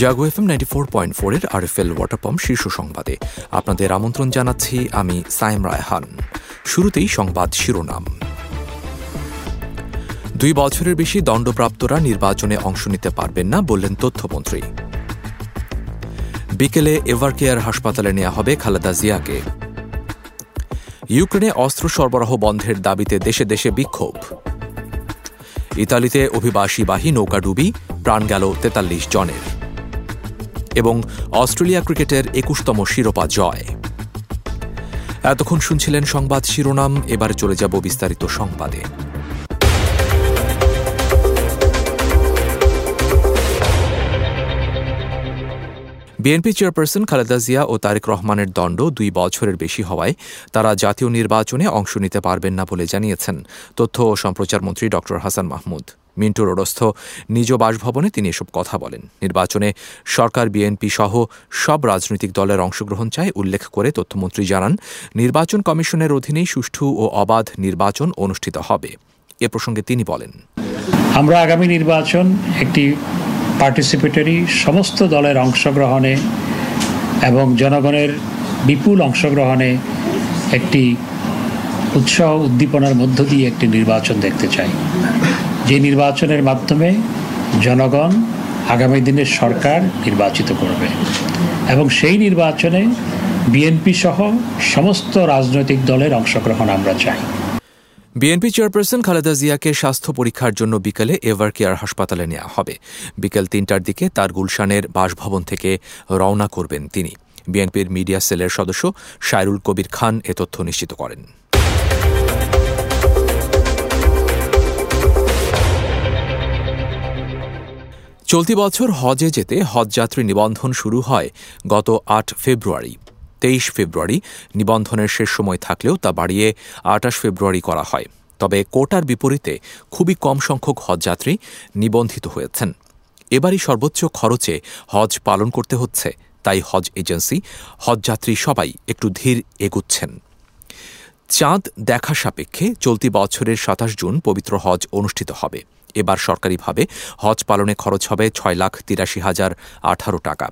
Jago F M ninety four point four এর R F L water pump শীর্ষ সংবাদে। আপনাদের আমন্ত্রণ জানাচ্ছি আমি সাইম রায়হান। শুরুতেই সংবাদ শিরোনাম। দুই বছরের বেশি দণ্ডপ্রাপ্তরা নির্বাচনে অংশ নিতে পারবেন না বললেন তথ্যমন্ত্রী। বিকেলে এভারকেয়ার হাসপাতালে নেওয়া হবে খালেদা জিয়াকে। ইউক্রেনে অস্ত্র সরবরাহ বন্ধের দাবিতে দেশে দেশে বিক্ষোভ। ইতালিতে অভিবাসীবাহী নৌকাডুবি প্রাণ গেল তেতাল্লিশ জনের। এবং অস্ট্রেলিয়া ক্রিকেটের একুশতম শিরোপা জয়। এতক্ষণ শুনছিলেন সংবাদ শিরোনাম, এবার চলে যাব বিস্তারিত সংবাদে। বিএনপি চেয়ারপারসন খালেদা জিয়া ও তারেক রহমানের দণ্ড দুই বছরের বেশি হওয়ায় তারা জাতীয় নির্বাচনে অংশ নিতে পারবেন না বলে জানিয়েছেন। তথ্য ও সম্প্রচার মন্ত্রী ড হাসান মাহমুদ। মিন্টু রোডস্থ নিজ বাসভবনে তিনি এসব কথা বলেন। নির্বাচনে সরকার, বিএনপি সহ সব রাজনৈতিক দলের অংশগ্রহণ চায় উল্লেখ করে তথ্যমন্ত্রী জানান, নির্বাচন কমিশনের অধীনেই সুষ্ঠু ও অবাধ নির্বাচন অনুষ্ঠিত হবে। এ প্রসঙ্গে তিনি বলেন। আমরা আগামী নির্বাচন একটি পার্টিসিপেটরি সমস্ত দলের অংশগ্রহণে এবং জনগণের বিপুল অংশগ্রহণে একটি উৎসাহ উদ্দীপনার মধ্য দিয়ে একটি নির্বাচন দেখতে চাই। যে নির্বাচনের মাধ্যমে জনগণ আগামী দিনের সরকার নির্বাচিত করবে এবং সেই নির্বাচনে বিএনপি সহ সমস্ত রাজনৈতিক দলের অংশগ্রহণ আমরা চাই। বিএনপি চেয়ারপারসন খালেদা জিয়াকে স্বাস্থ্য পরীক্ষার জন্য বিকেলে এভার কেয়ার হাসপাতালে নেওয়া হবে। বিকেল তিনটার দিকে তার গুলশানের বাসভবন থেকে রওনা করবেন তিনি। বিএনপির মিডিয়া সেলের সদস্য শায়রুল কবির খান এ তথ্য নিশ্চিত করেন। চলতি বছর হজে যেতে হজযাত্রী নিবন্ধন শুরু হয় গত আট ফেব্রুয়ারি। তেইশ ফেব্রুয়ারি নিবন্ধনের শেষ সময় থাকলেও তা বাড়িয়ে আটাশ ফেব্রুয়ারি করা হয়। তবে কোটার বিপরীতে খুবই কম সংখ্যক হজযাত্রী নিবন্ধিত হয়েছেন। এবারই সর্বোচ্চ খরচে হজ পালন করতে হচ্ছে, তাই হজ এজেন্সি হজযাত্রী সবাই একটু ধীর এগুচ্ছেন। চাঁদ দেখা সাপেক্ষে চলতি বছরের সাতাশ জুন পবিত্র হজ অনুষ্ঠিত হবে। এবার সরকারিভাবে হজ পালনে খরচ হবে ছয় লাখ তিরাশি হাজার আঠারো টাকা।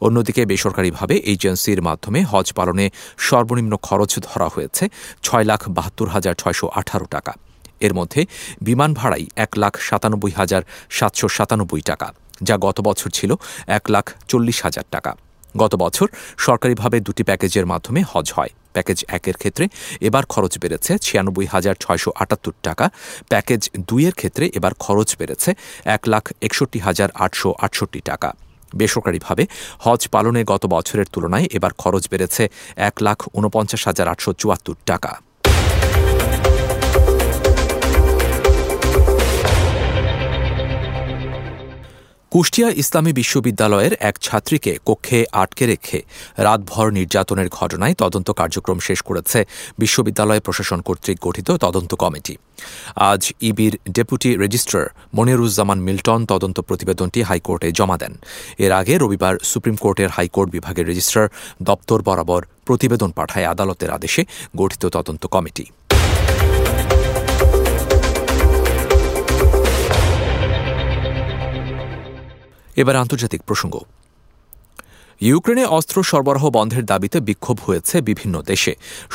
অন্যদিকে বেসরকারিভাবে এজেন্সির মাধ্যমে হজ পালনে সর্বনিম্ন খরচ ধরা হয়েছে ছয় লাখ বাহাত্তর হাজার ছয়শো আঠারো টাকা। এর মধ্যে বিমান ভাড়াই এক লাখ সাতানব্বই হাজার সাতশো সাতানব্বই টাকা, যা গত বছর ছিল এক লাখ চল্লিশ হাজার টাকা। গত বছর সরকারিভাবে দুটি প্যাকেজের মাধ্যমে হজ হয়। প্যাকেজ একের ক্ষেত্রে এবার খরচ বেড়েছে ছিয়ানব্বই হাজার ছয়শো আটাত্তর টাকা। প্যাকেজ দুইয়ের ক্ষেত্রে এবার খরচ বেড়েছে এক লাখ একষট্টি হাজার আটশো আটষট্টি টাকা। বেসরকারিভাবে হজ পালনে গত বছরের তুলনায় এবার খরচ বেড়েছে এক লাখ ঊনপঞ্চাশ হাজার আটশো চুয়াত্তর টাকা। কুষ্টিয়া ইসলামী বিশ্ববিদ্যালয়ের এক ছাত্রীকে কক্ষে আটকে রেখে রাতভর নির্যাতনের ঘটনায় তদন্ত কার্যক্রম শেষ করেছে বিশ্ববিদ্যালয় প্রশাসন কর্তৃক গঠিত তদন্ত কমিটি। আজ ইবির ডেপুটি রেজিস্ট্রার মনিরুজ্জামান মিল্টন তদন্ত প্রতিবেদনটি হাইকোর্টে জমা দেন। এর আগে রবিবার সুপ্রিম কোর্টের হাইকোর্ট বিভাগের রেজিস্ট্রার দপ্তর বরাবর প্রতিবেদন পাঠায় আদালতের আদেশে গঠিত তদন্ত কমিটি। এবার আন্তর্জাতিক প্রসঙ্গ। ইউক্রেনে অস্ত্র সরবরাহ বন্ধের দাবিতে বিক্ষোভ হয়েছে বিভিন্ন দেশে।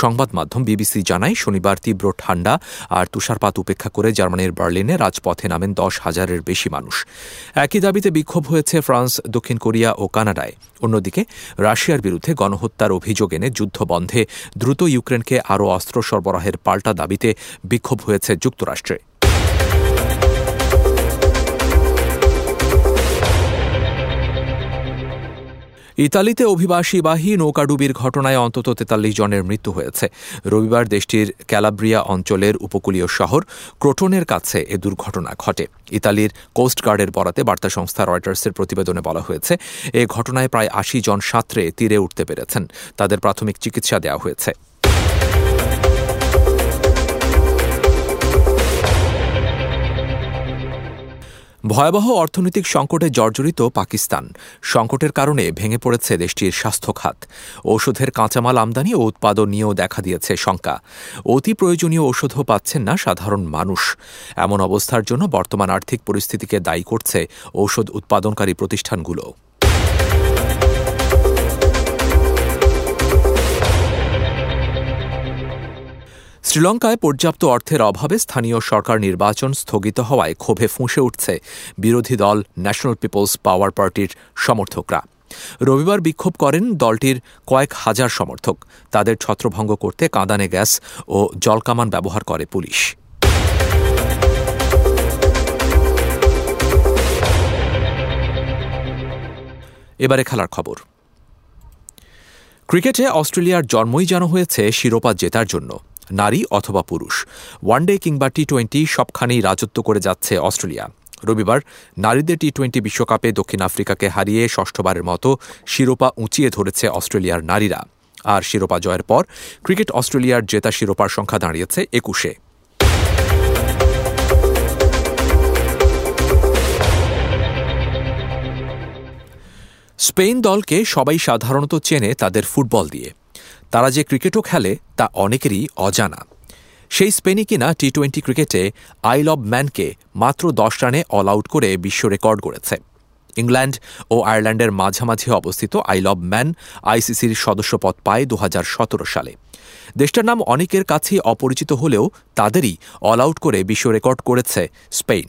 সংবাদ মাধ্যম বিবিসি জানায়, শনিবার তীব্র ঠান্ডা আর তুষারপাত উপেক্ষা করে জার্মানির বার্লিনে রাজপথে নামেন দশ হাজারের বেশি মানুষ। একই দাবিতে বিক্ষোভ হয়েছে ফ্রান্স, দক্ষিণ কোরিয়া ও কানাডায়। অন্যদিকে, রাশিয়ার বিরুদ্ধে গণহত্যার অভিযোগ এনে যুদ্ধ বন্ধে দ্রুত ইউক্রেনকে আরও অস্ত্র সরবরাহের পাল্টা দাবিতে বিক্ষোভ হয়েছে যুক্তরাষ্ট্রে। ইতালিতে অভিবাসীবাহী নৌকাডুবির ঘটনায় অন্তত তেতাল্লিশ জনের মৃত্যু হয়েছে। রবিবার দেশটির ক্যালাব্রিয়া অঞ্চলের উপকূলীয় শহর ক্রোটনের কাছে এ দুর্ঘটনা ঘটে। ইতালির কোস্টগার্ডের বরাতে বার্তা সংস্থা রয়টার্সের প্রতিবেদনে বলা হয়েছে, এ ঘটনায় প্রায় আশি জন সাঁতরে তীরে উঠতে পেরেছেন। তাদের প্রাথমিক চিকিৎসা দেওয়া হয়েছে। ভয়াবহ অর্থনৈতিক সংকটে জর্জরিত পাকিস্তান। সংকটের কারণে ভেঙে পড়েছে দেশটির স্বাস্থ্য খাত। ঔষধের কাঁচামাল আমদানি ও উৎপাদন নিয়েও দেখা দিয়েছে শঙ্কা। অতি প্রয়োজনীয় ঔষধও পাচ্ছেন না সাধারণ মানুষ। এমন অবস্থার জন্য বর্তমান আর্থিক পরিস্থিতিকে দায়ী করছে ঔষধ উৎপাদনকারী প্রতিষ্ঠানগুলো। শ্রীলঙ্কায় পর্যাপ্ত অর্থের অভাবে স্থানীয় সরকার নির্বাচন স্থগিত হওয়ায় ক্ষোভে ফুঁসে উঠছে বিরোধী দল ন্যাশনাল পিপলস পাওয়ার পার্টির সমর্থকরা। রবিবার বিক্ষোভ করেন দলটির কয়েক হাজার সমর্থক। তাদের ছত্রভঙ্গ করতে কাঁদানে গ্যাস ও জলকামান ব্যবহার করে পুলিশ। এবারে খেলার খবর। ক্রিকেটে অস্ট্রেলিয়ার জন্মই যেন হয়েছে শিরোপা জেতার জন্য। নারী অথবা পুরুষ। ওয়ানডে কিংবা টি টোয়েন্টি সবখানেই রাজত্ব করে যাচ্ছে অস্ট্রেলিয়া। রবিবার নারীদের টি টোয়েন্টি বিশ্বকাপে দক্ষিণ আফ্রিকাকে হারিয়ে ষষ্ঠবারের মতো শিরোপা উঁচিয়ে ধরেছে অস্ট্রেলিয়ার নারীরা। আর শিরোপা জয়ের পর ক্রিকেট অস্ট্রেলিয়ার জেতা শিরোপার সংখ্যা দাঁড়িয়েছে একুশে। স্পেন দলকে সবাই সাধারণত চেনে তাদের ফুটবল দিয়ে। তারা যে ক্রিকেটও খেলে তা অনেকেরই অজানা। সেই স্পেনই কিনা টি টোয়েন্টি ক্রিকেটে আইল অব ম্যানকে মাত্র দশ রানে অল আউট করে বিশ্ব রেকর্ড গড়েছে। ইংল্যান্ড ও আয়ারল্যান্ডের মাঝামাঝি অবস্থিত আই লব ম্যান আইসিসির সদস্যপদ পায় দু হাজার সতেরো সালে। দেশটার নাম অনেকের কাছেই অপরিচিত হলেও তাদেরই অল আউট করে বিশ্ব রেকর্ড করেছে স্পেন।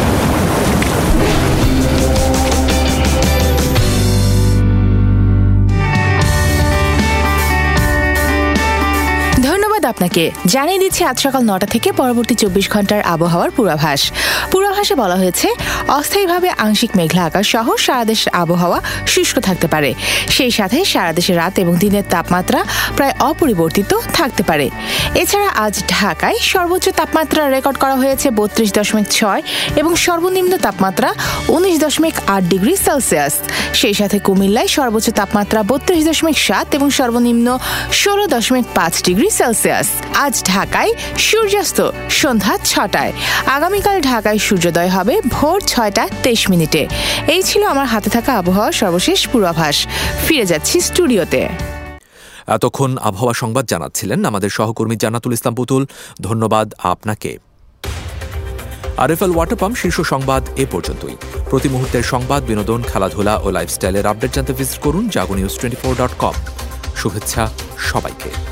ধন্যবাদ আপনাকে। জানিয়ে দিচ্ছি আজ সকাল নটা থেকে পরবর্তী চব্বিশ ঘণ্টার আবহাওয়ার পূর্বাভাস। পূর্বাভাসে বলা হয়েছে, অস্থায়ীভাবে আংশিক মেঘলা আকাশ সহ সারা দেশের আবহাওয়া শুষ্ক থাকতে পারে। সেই সাথে সারা দেশের রাত এবং দিনের তাপমাত্রা প্রায় অপরিবর্তিত থাকতে পারে। এছাড়া আজ ঢাকায় সর্বোচ্চ তাপমাত্রা রেকর্ড করা হয়েছে বত্রিশ দশমিক ছয় এবং সর্বনিম্ন তাপমাত্রা উনিশ দশমিক আট ডিগ্রি সেলসিয়াস। সেই সাথে কুমিল্লায় সর্বোচ্চ তাপমাত্রা বত্রিশ দশমিক সাত এবং সর্বনিম্ন ষোলো দশমিক পাঁচ ডিগ্রি সেলসিয়াস। আজ ঢাকায় সূর্যাস্ত, সন্ধ্যা ছটায়। আগামীকাল ঢাকায় সূর্যোদয় হবে ভোর ছয়টা তেইশ মিনিটে। এই ছিল আমার হাতে থাকা আবহাওয়া সর্বশেষ পূর্বাভাস। ফিরে যাচ্ছি স্টুডিওতে। এতক্ষণ আবহাওয়া সংবাদ জানাচ্ছিলেন আমাদের সহকর্মী জানাতুল ইসলাম পুতুল। ধন্যবাদ আপনাকে। আরএফএল ওয়াটার পাম্প শীর্ষ সংবাদ এ পর্যন্তই। প্রতি মুহূর্তের সংবাদ, বিনোদন, খেলাধুলা ও লাইফস্টাইলের আপডেট জানতে ভিজিট করুন Jago news twenty four dot com শুভেচ্ছা সবাইকে।